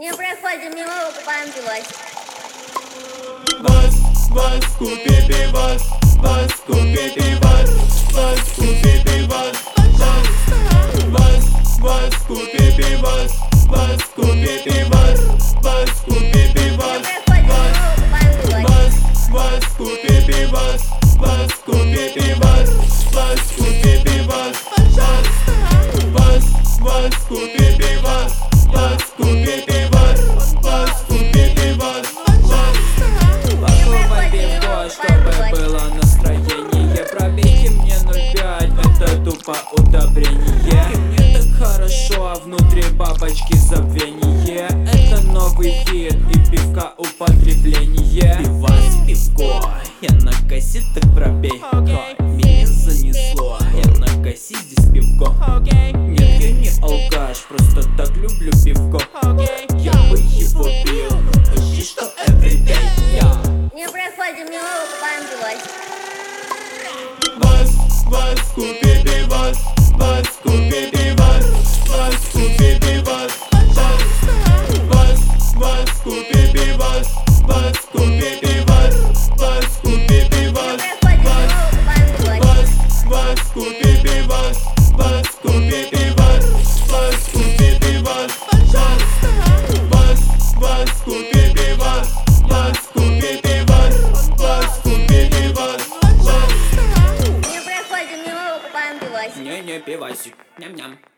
Не проходим мимо, покупаем пивасик. Вас, вас, купи пивас, вас, купи пивас, вас, купи пивас, вас, вас, вас, купи пивас, вас, купи пивас, вас, купи пивас, вас, вас, вас, купи пивас, вас, купи пивас, вас, купи пивас, вас, вас, вас, купи это тупо удобрение И мне так хорошо, а внутри бабочки забвение. Это новый хит и пивка употребление. Пивас, пивко, я на косе так пробей. Меня занесло, я на косе здесь пивко Нет, я не алкаш, просто так люблю пивко. Я бы его пил, почти что everyday yeah. Не проходим мимо, покупаем пивасик. Вас, вас, купи пивас, вас. Не проходим мимо, покупаем пивасик. Не-не, пивасик, ням-ням